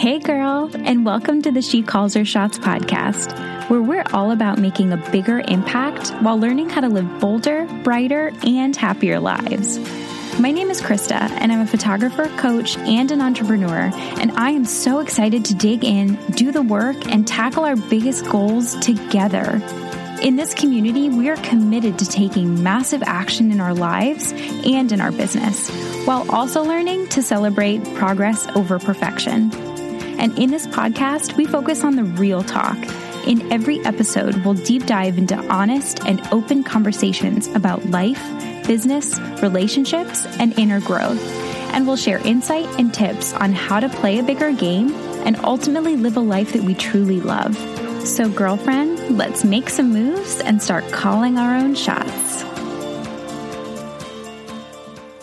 Hey, girl, and welcome to the She Calls Her Shots podcast, where we're all about making a bigger impact while learning how to live bolder, brighter, and happier lives. My name is Krista, and I'm a photographer, coach, and an entrepreneur, and I am so excited to dig in, do the work, and tackle our biggest goals together. In this community, we are committed to taking massive action in our lives and in our business, while also learning to celebrate progress over perfection. And in this podcast, we focus on the real talk. In every episode, we'll deep dive into honest and open conversations about life, business, relationships, and inner growth. And we'll share insight and tips on how to play a bigger game and ultimately live a life that we truly love. So, girlfriend, let's make some moves and start calling our own shots.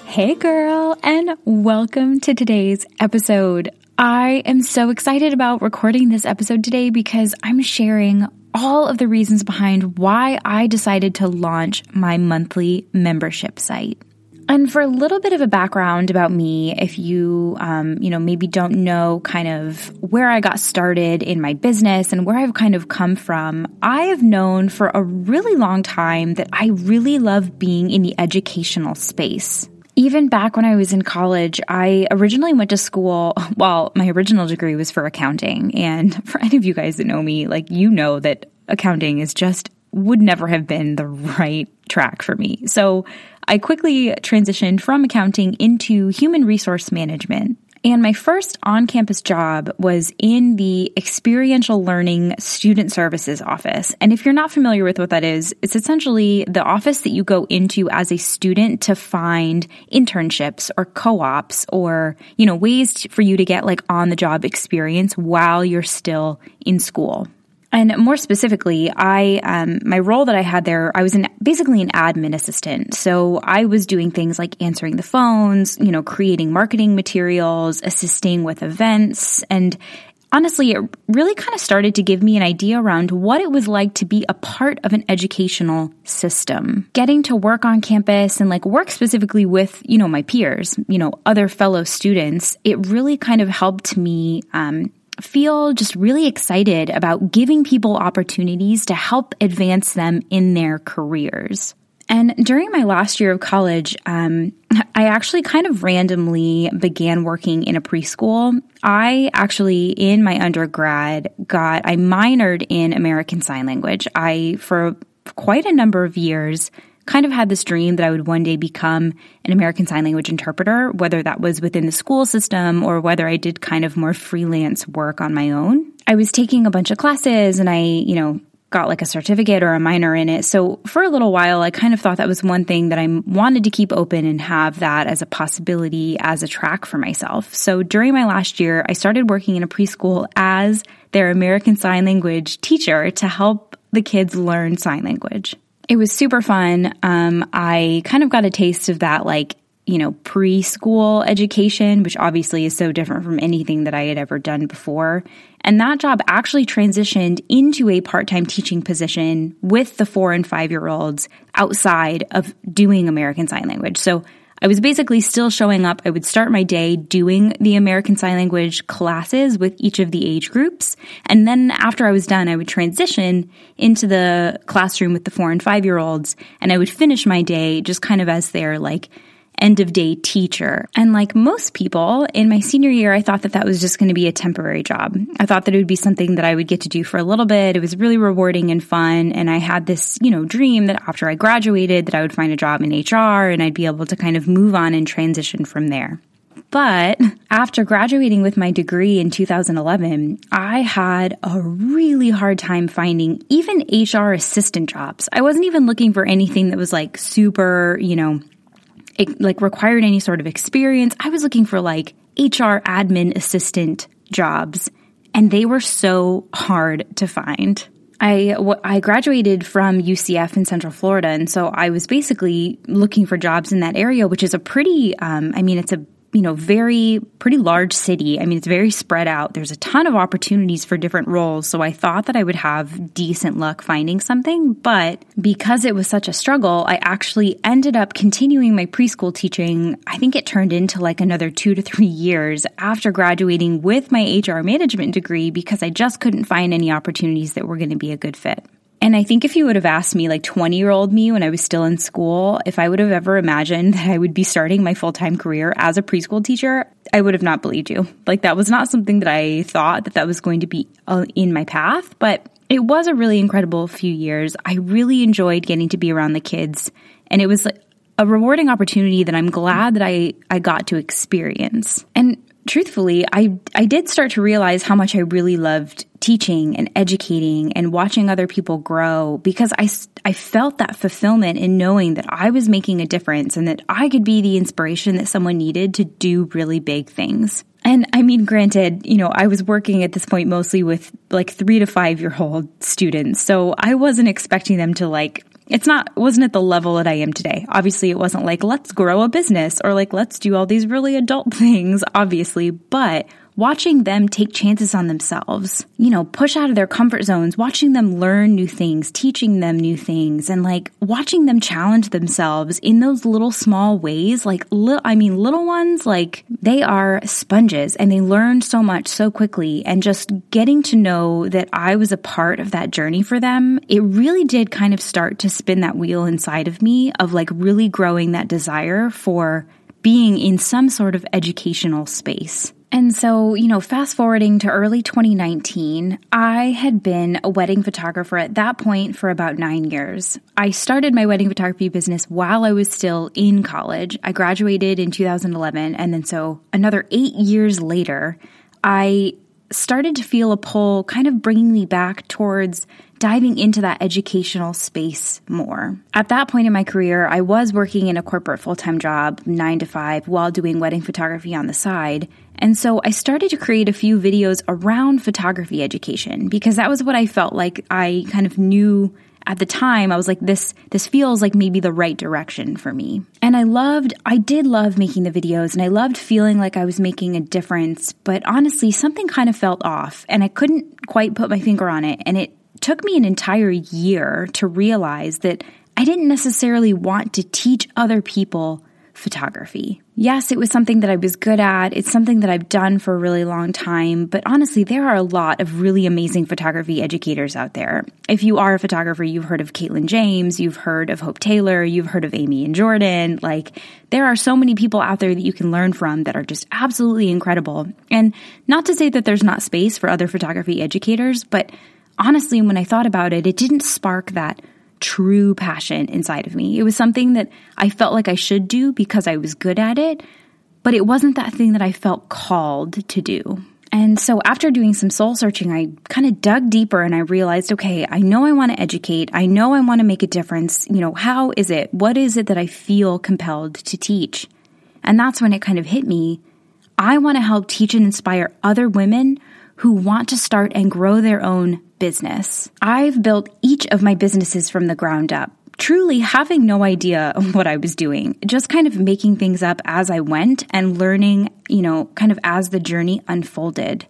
Hey, girl, and welcome to today's episode. I am so excited about recording this episode today because I'm sharing all of the reasons behind why I decided to launch my monthly membership site. And for a little bit of a background about me, if you, um, you know, maybe don't know kind of where I got started in my business and where I've kind of come from, I have known for a really long time that I really love being in the educational space. Even back when I was in college, I originally went to school. Well, my original degree was for accounting. And for any of you guys that know me, like, you know that accounting is just would never have been the right track for me. So I quickly transitioned from accounting into human resource management. And my first on campus job was in the experiential learning student services office. And if you're not familiar with what that is, it's essentially the office that you go into as a student to find internships or co-ops or, you know, ways for you to get like on the job experience while you're still in school. And more specifically, I um, my role that I had there, I was an, basically an admin assistant. So I was doing things like answering the phones, you know, creating marketing materials, assisting with events, and honestly, it really kind of started to give me an idea around what it was like to be a part of an educational system. Getting to work on campus and like work specifically with, you know, my peers, you know, other fellow students, it really kind of helped me um, feel just really excited about giving people opportunities to help advance them in their careers. And during my last year of college, um, I actually kind of randomly began working in a preschool. I actually, in my undergrad, got, I minored in American Sign Language. I, for quite a number of years, kind of had this dream that I would one day become an American Sign Language interpreter, whether that was within the school system or whether I did kind of more freelance work on my own. I was taking a bunch of classes and I, you know, got like a certificate or a minor in it. So for a little while, I kind of thought that was one thing that I wanted to keep open and have that as a possibility as a track for myself. So during my last year, I started working in a preschool as their American Sign Language teacher to help the kids learn sign language. It was super fun. Um, I kind of got a taste of that, like, you know, preschool education, which obviously is so different from anything that I had ever done before. And that job actually transitioned into a part time teaching position with the four and five year olds outside of doing American Sign Language. So I was basically still showing up. I would start my day doing the American Sign Language classes with each of the age groups. And then after I was done, I would transition into the classroom with the four and five year olds. And I would finish my day just kind of as their like end of day teacher. And like most people in my senior year, I thought that that was just going to be a temporary job. I thought that it would be something that I would get to do for a little bit. It was really rewarding and fun. And I had this, you know, dream that after I graduated that I would find a job in HR and I'd be able to kind of move on and transition from there. But after graduating with my degree in 2011, I had a really hard time finding even HR assistant jobs. I wasn't even looking for anything that was like super, you know, it, like required any sort of experience. I was looking for like HR admin assistant jobs and they were so hard to find. I, I graduated from UCF in Central Florida, and so I was basically looking for jobs in that area, which is a pretty, um, I mean, it's a you know, very pretty large city. I mean, it's very spread out. There's a ton of opportunities for different roles. So I thought that I would have decent luck finding something. But because it was such a struggle, I actually ended up continuing my preschool teaching. I think it turned into like another two to three years after graduating with my HR management degree because I just couldn't find any opportunities that were going to be a good fit. And I think if you would have asked me, like 20 year old me when I was still in school, if I would have ever imagined that I would be starting my full time career as a preschool teacher, I would have not believed you. Like that was not something that I thought that that was going to be uh, in my path, but it was a really incredible few years. I really enjoyed getting to be around the kids and it was a rewarding opportunity that I'm glad that I, I got to experience. And truthfully, I, I did start to realize how much I really loved teaching and educating and watching other people grow because I, I felt that fulfillment in knowing that I was making a difference and that I could be the inspiration that someone needed to do really big things. And I mean, granted, you know, I was working at this point mostly with like three to five year old students. So I wasn't expecting them to like it's not wasn't at the level that I am today. Obviously, it wasn't like let's grow a business or like let's do all these really adult things, obviously, but watching them take chances on themselves, you know, push out of their comfort zones, watching them learn new things, teaching them new things, and like watching them challenge themselves in those little small ways. Like, li- I mean, little ones, like they are sponges and they learn so much so quickly. And just getting to know that I was a part of that journey for them, it really did kind of start to spin that wheel inside of me of like really growing that desire for being in some sort of educational space. And so, you know, fast forwarding to early 2019, I had been a wedding photographer at that point for about nine years. I started my wedding photography business while I was still in college. I graduated in 2011. And then, so another eight years later, I started to feel a pull kind of bringing me back towards diving into that educational space more. At that point in my career, I was working in a corporate full time job, nine to five, while doing wedding photography on the side. And so I started to create a few videos around photography education because that was what I felt like I kind of knew at the time I was like this this feels like maybe the right direction for me. And I loved I did love making the videos and I loved feeling like I was making a difference, but honestly something kind of felt off and I couldn't quite put my finger on it and it took me an entire year to realize that I didn't necessarily want to teach other people photography. Yes, it was something that I was good at. It's something that I've done for a really long time. But honestly, there are a lot of really amazing photography educators out there. If you are a photographer, you've heard of Katelyn James, you've heard of Hope Taylor, you've heard of Amy and Jordan. Like, there are so many people out there that you can learn from that are just absolutely incredible. And not to say that there's not space for other photography educators, but honestly, when I thought about it, it didn't spark that true passion inside of me. It was something that I felt like I should do because I was good at it, but it wasn't that thing that I felt called to do. And so after doing some soul searching, I kind of dug deeper and I realized, okay, I know I want to educate. I know I want to make a difference. You know, how is it? What is it that I feel compelled to teach? And that's when it kind of hit me. I want to help teach and inspire other women who want to start and grow their own business. I've built each of my businesses from the ground up, truly having no idea what I was doing, just kind of making things up as I went and learning, you know, kind of as the journey unfolded.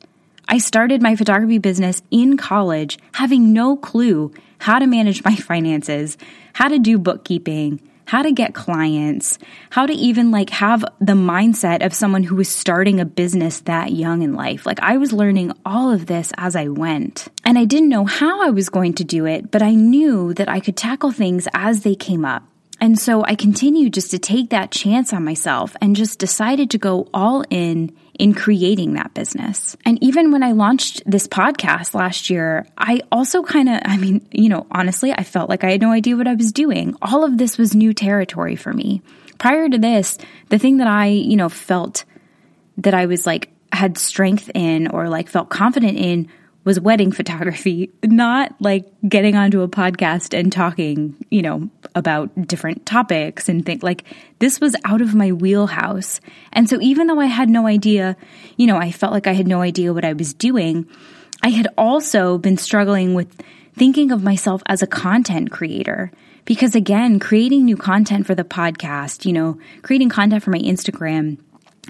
I started my photography business in college, having no clue how to manage my finances, how to do bookkeeping, how to get clients, how to even like have the mindset of someone who was starting a business that young in life. Like I was learning all of this as I went. And I didn't know how I was going to do it, but I knew that I could tackle things as they came up. And so I continued just to take that chance on myself and just decided to go all in in creating that business. And even when I launched this podcast last year, I also kind of, I mean, you know, honestly, I felt like I had no idea what I was doing. All of this was new territory for me. Prior to this, the thing that I, you know, felt that I was like, had strength in or like felt confident in was wedding photography, not like getting onto a podcast and talking, you know, about different topics and think like this was out of my wheelhouse. And so even though I had no idea, you know, I felt like I had no idea what I was doing, I had also been struggling with thinking of myself as a content creator. Because again, creating new content for the podcast, you know, creating content for my Instagram,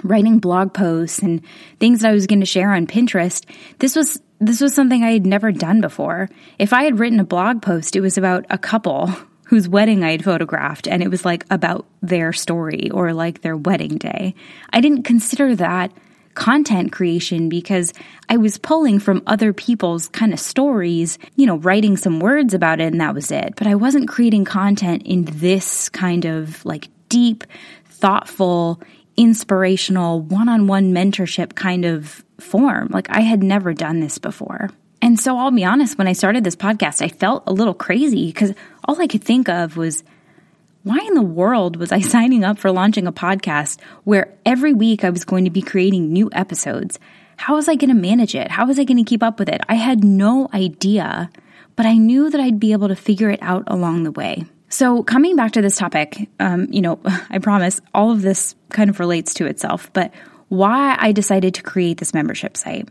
writing blog posts and things that I was going to share on Pinterest, this was this was something I had never done before. If I had written a blog post, it was about a couple whose wedding I had photographed and it was like about their story or like their wedding day. I didn't consider that content creation because I was pulling from other people's kind of stories, you know, writing some words about it and that was it. But I wasn't creating content in this kind of like deep, thoughtful, inspirational, one on one mentorship kind of form. Like I had never done this before. And so I'll be honest, when I started this podcast, I felt a little crazy because all I could think of was, why in the world was I signing up for launching a podcast where every week I was going to be creating new episodes? How was I going to manage it? How was I going to keep up with it? I had no idea, but I knew that I'd be able to figure it out along the way. So, coming back to this topic, um, you know, I promise all of this kind of relates to itself, but why I decided to create this membership site.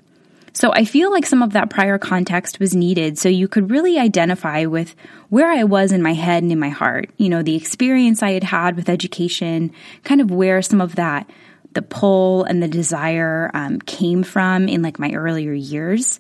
So I feel like some of that prior context was needed so you could really identify with where I was in my head and in my heart. You know, the experience I had had with education, kind of where some of that, the pull and the desire um, came from in like my earlier years.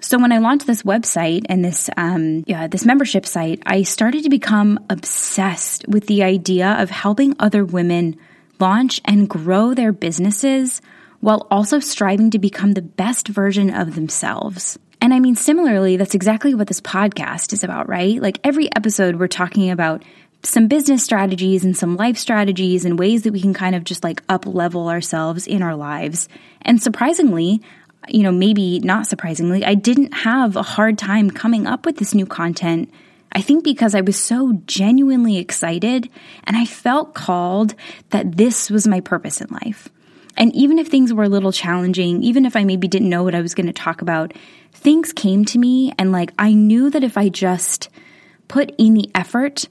So when I launched this website and this um, yeah, this membership site, I started to become obsessed with the idea of helping other women launch and grow their businesses while also striving to become the best version of themselves. And I mean, similarly, that's exactly what this podcast is about, right? Like every episode, we're talking about some business strategies and some life strategies and ways that we can kind of just like up level ourselves in our lives. And surprisingly, you know, maybe not surprisingly, I didn't have a hard time coming up with this new content. I think because I was so genuinely excited and I felt called that this was my purpose in life. And even if things were a little challenging, even if I maybe didn't know what I was going to talk about, things came to me and like I knew that if I just put in the effort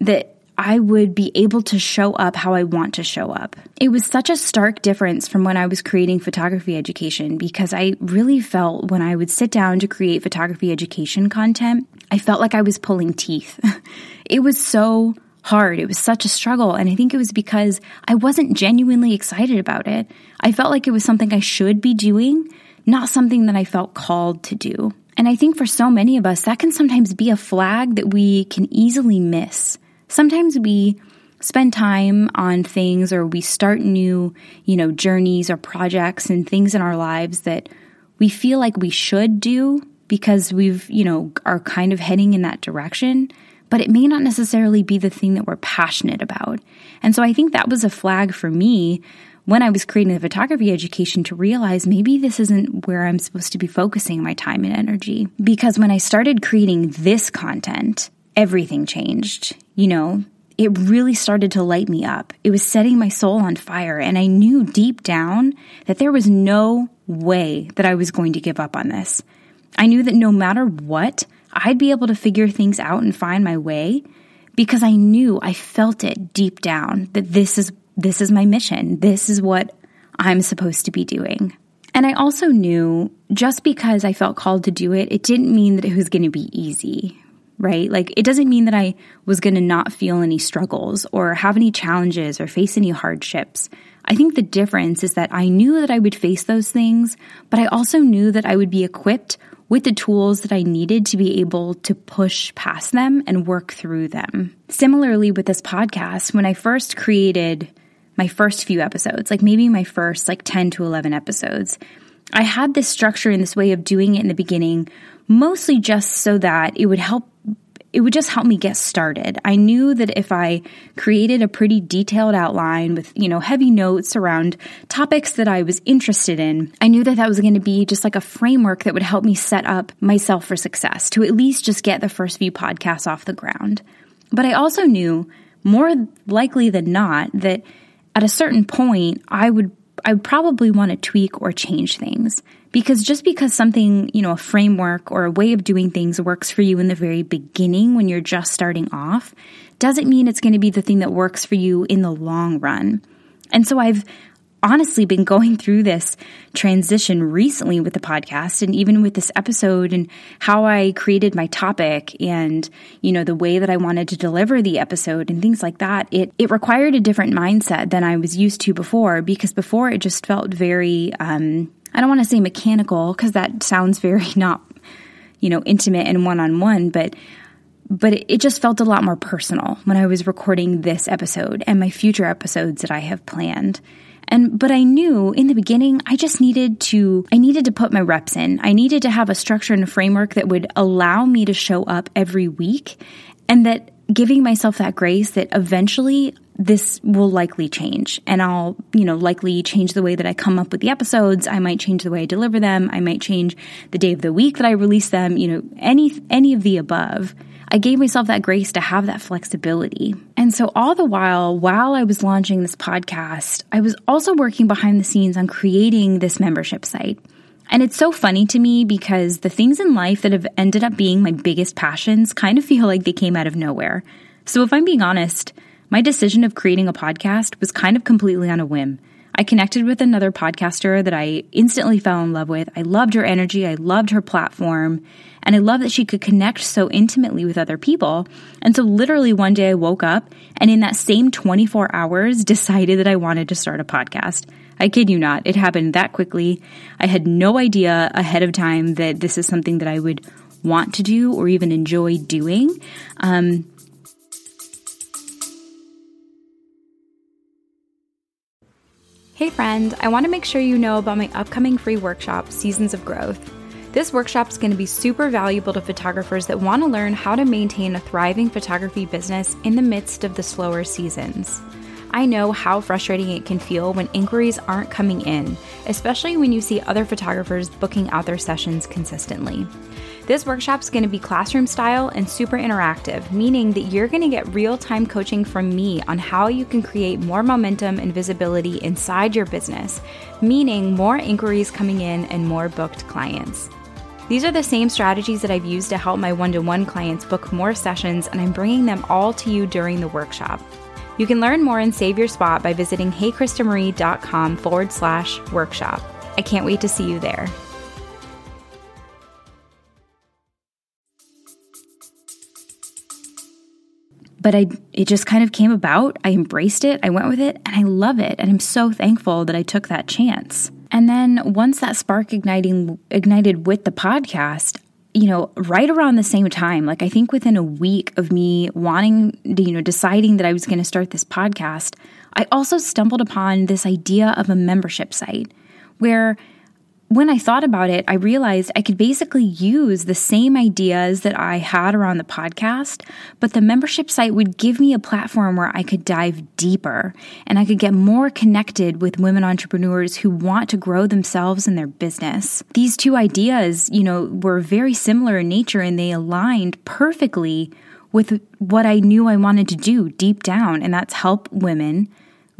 that I would be able to show up how I want to show up. It was such a stark difference from when I was creating photography education because I really felt when I would sit down to create photography education content, I felt like I was pulling teeth. it was so hard. It was such a struggle. And I think it was because I wasn't genuinely excited about it. I felt like it was something I should be doing, not something that I felt called to do. And I think for so many of us, that can sometimes be a flag that we can easily miss. Sometimes we spend time on things or we start new, you know, journeys or projects and things in our lives that we feel like we should do because we've, you know, are kind of heading in that direction but it may not necessarily be the thing that we're passionate about. And so I think that was a flag for me when I was creating the photography education to realize maybe this isn't where I'm supposed to be focusing my time and energy. Because when I started creating this content, everything changed. You know, it really started to light me up. It was setting my soul on fire. And I knew deep down that there was no way that I was going to give up on this. I knew that no matter what, I'd be able to figure things out and find my way because I knew I felt it deep down that this is this is my mission. This is what I'm supposed to be doing. And I also knew just because I felt called to do it, it didn't mean that it was going to be easy, right? Like it doesn't mean that I was going to not feel any struggles or have any challenges or face any hardships. I think the difference is that I knew that I would face those things, but I also knew that I would be equipped with the tools that I needed to be able to push past them and work through them. Similarly, with this podcast, when I first created my first few episodes, like maybe my first like 10 to 11 episodes, I had this structure and this way of doing it in the beginning, mostly just so that it would help it would just help me get started. I knew that if I created a pretty detailed outline with, you know, heavy notes around topics that I was interested in, I knew that that was going to be just like a framework that would help me set up myself for success to at least just get the first few podcasts off the ground. But I also knew more likely than not that at a certain point I would I would probably want to tweak or change things. Because just because something, you know, a framework or a way of doing things works for you in the very beginning when you're just starting off, doesn't mean it's going to be the thing that works for you in the long run. And so I've honestly been going through this transition recently with the podcast and even with this episode and how I created my topic and, you know, the way that I wanted to deliver the episode and things like that. It, it required a different mindset than I was used to before because before it just felt very, um, I don't want to say mechanical because that sounds very not, you know, intimate and one on one, but but it just felt a lot more personal when I was recording this episode and my future episodes that I have planned. And, but I knew in the beginning, I just needed to, I needed to put my reps in. I needed to have a structure and a framework that would allow me to show up every week and that giving myself that grace that eventually this will likely change and I'll, you know, likely change the way that I come up with the episodes. I might change the way I deliver them. I might change the day of the week that I release them, you know, any, any of the above. I gave myself that grace to have that flexibility. And so, all the while, while I was launching this podcast, I was also working behind the scenes on creating this membership site. And it's so funny to me because the things in life that have ended up being my biggest passions kind of feel like they came out of nowhere. So, if I'm being honest, my decision of creating a podcast was kind of completely on a whim. I connected with another podcaster that I instantly fell in love with. I loved her energy, I loved her platform, and I loved that she could connect so intimately with other people. And so, literally, one day I woke up and in that same 24 hours decided that I wanted to start a podcast. I kid you not, it happened that quickly. I had no idea ahead of time that this is something that I would want to do or even enjoy doing. Um, Hey friend, I want to make sure you know about my upcoming free workshop, Seasons of Growth. This workshop is going to be super valuable to photographers that want to learn how to maintain a thriving photography business in the midst of the slower seasons. I know how frustrating it can feel when inquiries aren't coming in, especially when you see other photographers booking out their sessions consistently. This workshop is going to be classroom style and super interactive, meaning that you're going to get real time coaching from me on how you can create more momentum and visibility inside your business, meaning more inquiries coming in and more booked clients. These are the same strategies that I've used to help my one to one clients book more sessions, and I'm bringing them all to you during the workshop. You can learn more and save your spot by visiting heykristamarie.com forward slash workshop. I can't wait to see you there. But I it just kind of came about. I embraced it, I went with it, and I love it. And I'm so thankful that I took that chance. And then once that spark igniting ignited with the podcast, you know, right around the same time, like I think within a week of me wanting, you know, deciding that I was going to start this podcast, I also stumbled upon this idea of a membership site where when I thought about it, I realized I could basically use the same ideas that I had around the podcast, but the membership site would give me a platform where I could dive deeper and I could get more connected with women entrepreneurs who want to grow themselves and their business. These two ideas, you know, were very similar in nature and they aligned perfectly with what I knew I wanted to do deep down, and that's help women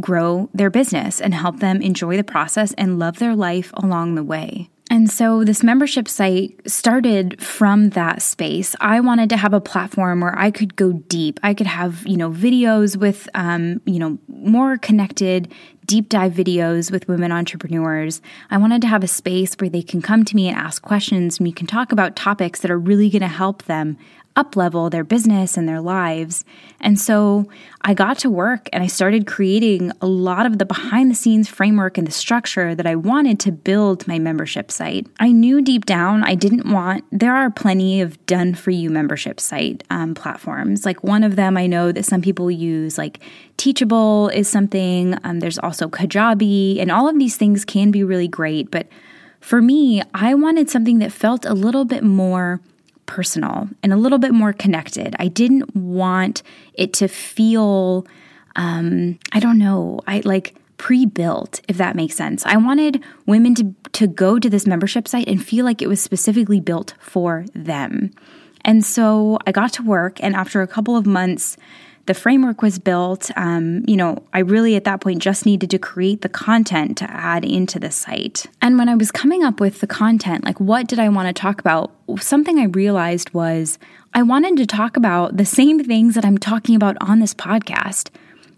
grow their business and help them enjoy the process and love their life along the way. And so this membership site started from that space. I wanted to have a platform where I could go deep. I could have, you know, videos with, um, you know, more connected, deep dive videos with women entrepreneurs. I wanted to have a space where they can come to me and ask questions and we can talk about topics that are really going to help them up level their business and their lives. And so I got to work and I started creating a lot of the behind the scenes framework and the structure that I wanted to build my membership site. I knew deep down I didn't want, there are plenty of done for you membership site um, platforms. Like one of them I know that some people use, like Teachable is something. Um, there's also Kajabi, and all of these things can be really great. But for me, I wanted something that felt a little bit more personal and a little bit more connected. I didn't want it to feel, um, I don't know, I like pre-built if that makes sense i wanted women to to go to this membership site and feel like it was specifically built for them and so i got to work and after a couple of months the framework was built, um, you know, I really at that point just needed to create the content to add into the site. And when I was coming up with the content, like what did I want to talk about? Something I realized was I wanted to talk about the same things that I'm talking about on this podcast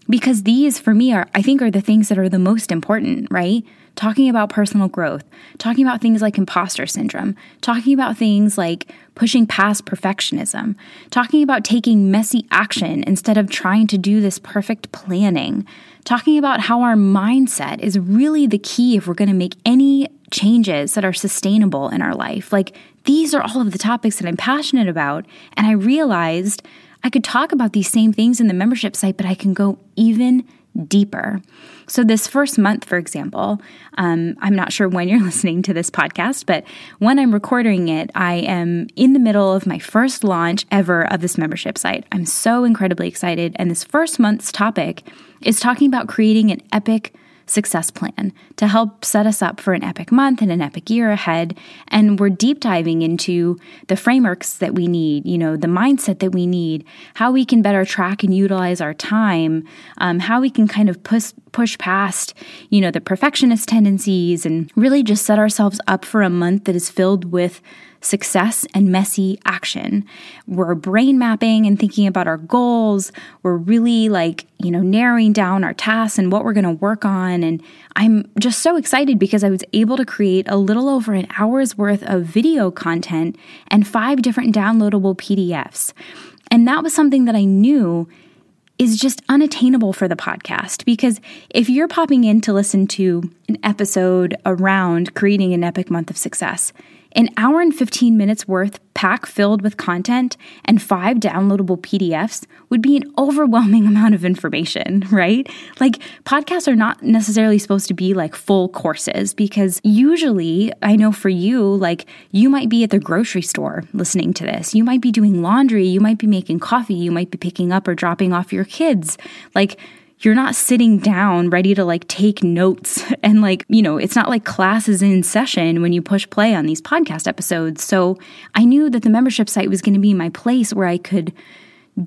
because these for me are I think are the things that are the most important, right? Talking about personal growth, talking about things like imposter syndrome, talking about things like pushing past perfectionism, talking about taking messy action instead of trying to do this perfect planning, talking about how our mindset is really the key if we're going to make any changes that are sustainable in our life. Like these are all of the topics that I'm passionate about. And I realized I could talk about these same things in the membership site, but I can go even deeper. So, this first month, for example, um, I'm not sure when you're listening to this podcast, but when I'm recording it, I am in the middle of my first launch ever of this membership site. I'm so incredibly excited. And this first month's topic is talking about creating an epic success plan to help set us up for an epic month and an epic year ahead. And we're deep diving into the frameworks that we need, you know, the mindset that we need, how we can better track and utilize our time, um, how we can kind of push push past, you know, the perfectionist tendencies and really just set ourselves up for a month that is filled with success and messy action. We're brain mapping and thinking about our goals. We're really like, you know, narrowing down our tasks and what we're going to work on. And I'm just so excited because I was able to create a little over an hour's worth of video content and five different downloadable PDFs. And that was something that I knew is just unattainable for the podcast because if you're popping in to listen to an episode around creating an epic month of success, an hour and 15 minutes worth pack filled with content and five downloadable PDFs would be an overwhelming amount of information, right? Like podcasts are not necessarily supposed to be like full courses because usually I know for you, like you might be at the grocery store listening to this. You might be doing laundry. You might be making coffee. You might be picking up or dropping off your kids. Like you're not sitting down ready to like take notes and like, you know, it's not like classes in session when you push play on these podcast episodes. So I knew that the membership site was going to be my place where I could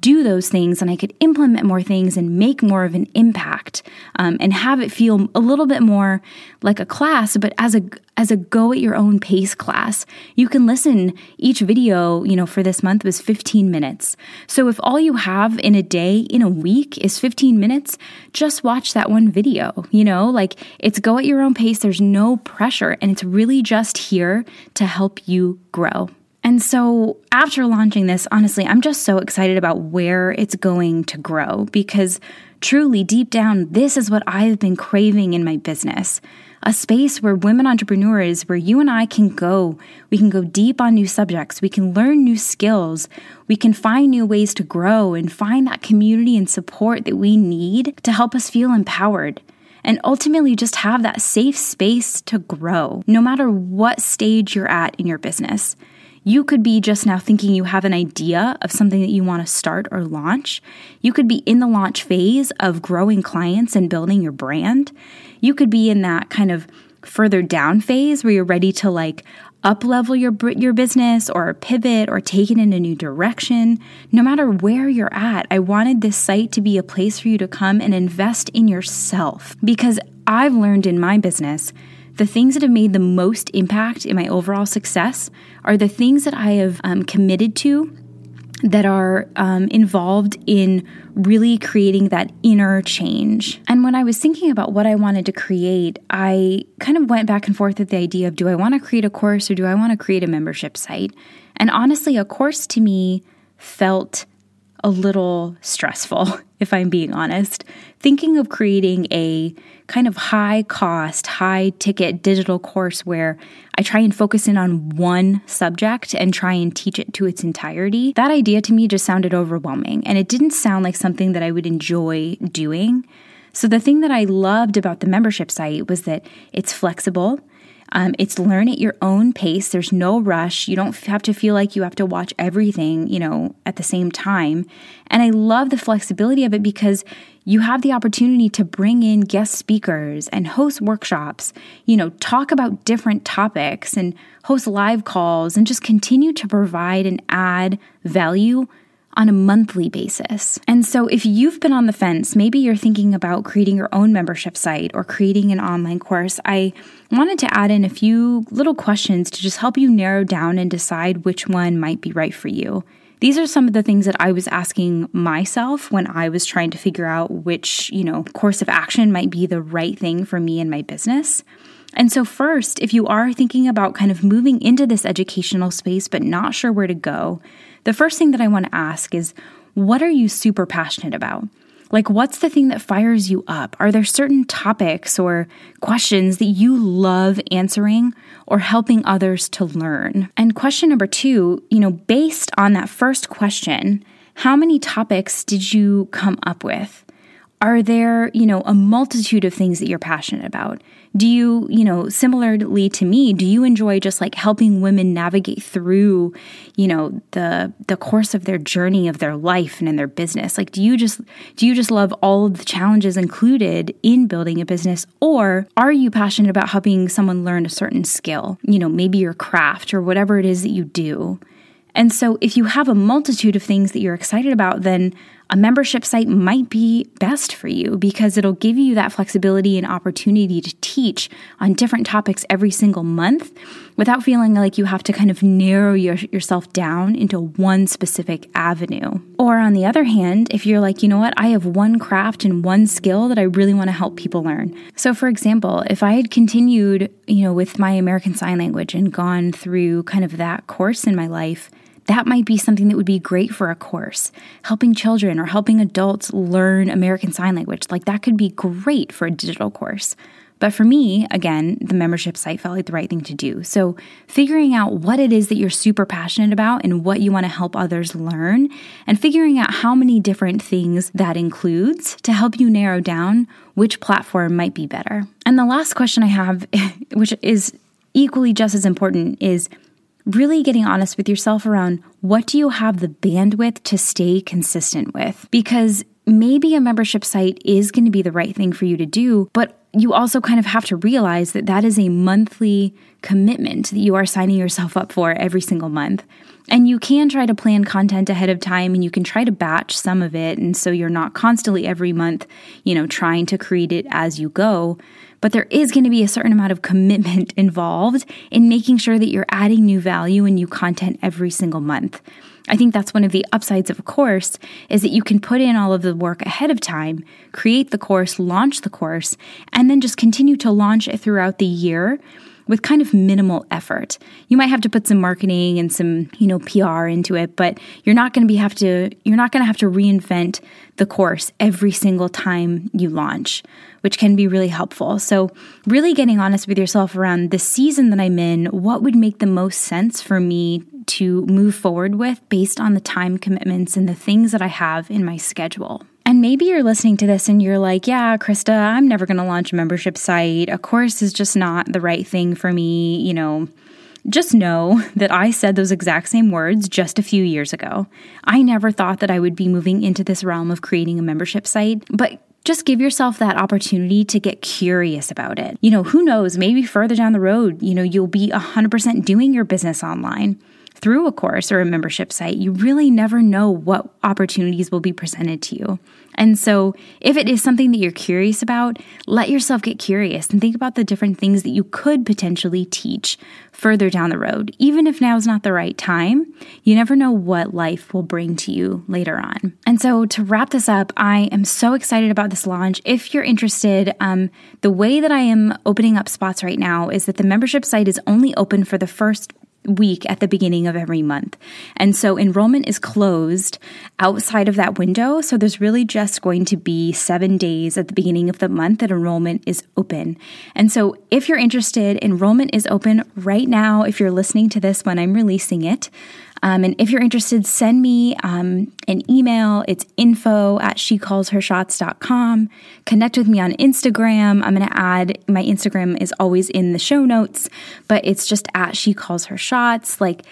do those things and I could implement more things and make more of an impact um, and have it feel a little bit more like a class, but as a as a go at your own pace class. You can listen each video, you know, for this month was 15 minutes. So if all you have in a day, in a week is 15 minutes, just watch that one video, you know, like it's go at your own pace. There's no pressure and it's really just here to help you grow. And so, after launching this, honestly, I'm just so excited about where it's going to grow because truly, deep down, this is what I've been craving in my business a space where women entrepreneurs, where you and I can go. We can go deep on new subjects. We can learn new skills. We can find new ways to grow and find that community and support that we need to help us feel empowered and ultimately just have that safe space to grow, no matter what stage you're at in your business. You could be just now thinking you have an idea of something that you want to start or launch. You could be in the launch phase of growing clients and building your brand. You could be in that kind of further down phase where you're ready to like up level your your business or pivot or take it in a new direction. No matter where you're at, I wanted this site to be a place for you to come and invest in yourself because I've learned in my business the things that have made the most impact in my overall success are the things that I have um, committed to that are um, involved in really creating that inner change. And when I was thinking about what I wanted to create, I kind of went back and forth with the idea of do I want to create a course or do I want to create a membership site? And honestly, a course to me felt a little stressful, if I'm being honest. Thinking of creating a kind of high cost, high ticket digital course where I try and focus in on one subject and try and teach it to its entirety, that idea to me just sounded overwhelming. And it didn't sound like something that I would enjoy doing. So, the thing that I loved about the membership site was that it's flexible. Um, it's learn at your own pace. There's no rush. You don't have to feel like you have to watch everything, you know, at the same time. And I love the flexibility of it because you have the opportunity to bring in guest speakers and host workshops, you know, talk about different topics and host live calls and just continue to provide and add value on a monthly basis. And so, if you've been on the fence, maybe you're thinking about creating your own membership site or creating an online course, I wanted to add in a few little questions to just help you narrow down and decide which one might be right for you. these are some of the things that I was asking myself when I was trying to figure out which, you know, course of action might be the right thing for me and my business. And so, first, if you are thinking about kind of moving into this educational space but not sure where to go, the first thing that I want to ask is what are you super passionate about? Like, what's the thing that fires you up? Are there certain topics or questions that you love answering or helping others to learn? And question number two, you know, based on that first question, how many topics did you come up with? Are there, you know, a multitude of things that you're passionate about? Do you, you know, similarly to me, do you enjoy just like helping women navigate through, you know, the the course of their journey of their life and in their business? Like do you just do you just love all of the challenges included in building a business or are you passionate about helping someone learn a certain skill? You know, maybe your craft or whatever it is that you do. And so, if you have a multitude of things that you're excited about, then a membership site might be best for you because it'll give you that flexibility and opportunity to teach on different topics every single month without feeling like you have to kind of narrow your, yourself down into one specific avenue. Or on the other hand, if you're like, you know what, I have one craft and one skill that I really want to help people learn. So, for example, if I had continued, you know, with my American Sign Language and gone through kind of that course in my life, that might be something that would be great for a course. Helping children or helping adults learn American Sign Language, like that could be great for a digital course. But for me, again, the membership site felt like the right thing to do. So, figuring out what it is that you're super passionate about and what you want to help others learn, and figuring out how many different things that includes to help you narrow down which platform might be better. And the last question I have, which is equally just as important, is really getting honest with yourself around what do you have the bandwidth to stay consistent with? Because maybe a membership site is going to be the right thing for you to do, but you also kind of have to realize that that is a monthly commitment that you are signing yourself up for every single month. And you can try to plan content ahead of time and you can try to batch some of it. And so you're not constantly every month, you know, trying to create it as you go but there is going to be a certain amount of commitment involved in making sure that you're adding new value and new content every single month. I think that's one of the upsides of a course is that you can put in all of the work ahead of time, create the course, launch the course, and then just continue to launch it throughout the year with kind of minimal effort. You might have to put some marketing and some, you know, PR into it, but you're not going to be have to you're not going to have to reinvent the course every single time you launch, which can be really helpful. So, really getting honest with yourself around the season that I'm in, what would make the most sense for me to move forward with based on the time commitments and the things that I have in my schedule. And maybe you're listening to this and you're like, yeah, Krista, I'm never going to launch a membership site. A course is just not the right thing for me. You know, just know that I said those exact same words just a few years ago. I never thought that I would be moving into this realm of creating a membership site, but just give yourself that opportunity to get curious about it. You know, who knows, maybe further down the road, you know, you'll be 100% doing your business online through a course or a membership site, you really never know what opportunities will be presented to you. And so, if it is something that you're curious about, let yourself get curious and think about the different things that you could potentially teach further down the road. Even if now is not the right time, you never know what life will bring to you later on. And so, to wrap this up, I am so excited about this launch. If you're interested, um, the way that I am opening up spots right now is that the membership site is only open for the first week at the beginning of every month. And so enrollment is closed outside of that window. So there's really just going to be seven days at the beginning of the month that enrollment is open. And so if you're interested, enrollment is open right now. If you're listening to this when I'm releasing it, um, and if you're interested, send me um, an email. It's info at shecallshershots.com. Connect with me on Instagram. I'm going to add my Instagram is always in the show notes, but it's just at she calls her shots. Like,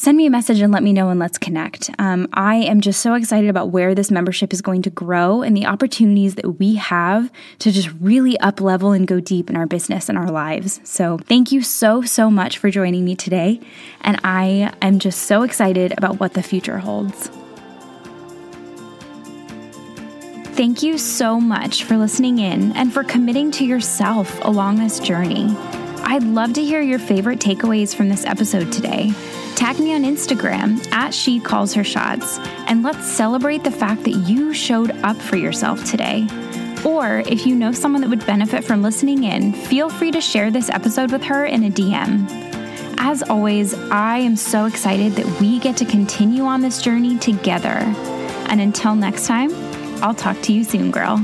send me a message and let me know and let's connect. Um, I am just so excited about where this membership is going to grow and the opportunities that we have to just really up level and go deep in our business and our lives. So, thank you so, so much for joining me today. And I am just so excited about what the future holds. Thank you so much for listening in and for committing to yourself along this journey. I'd love to hear your favorite takeaways from this episode today. Tag me on Instagram at She Calls Her Shots, and let's celebrate the fact that you showed up for yourself today. Or if you know someone that would benefit from listening in, feel free to share this episode with her in a DM. As always, I am so excited that we get to continue on this journey together. And until next time, I'll talk to you soon, girl.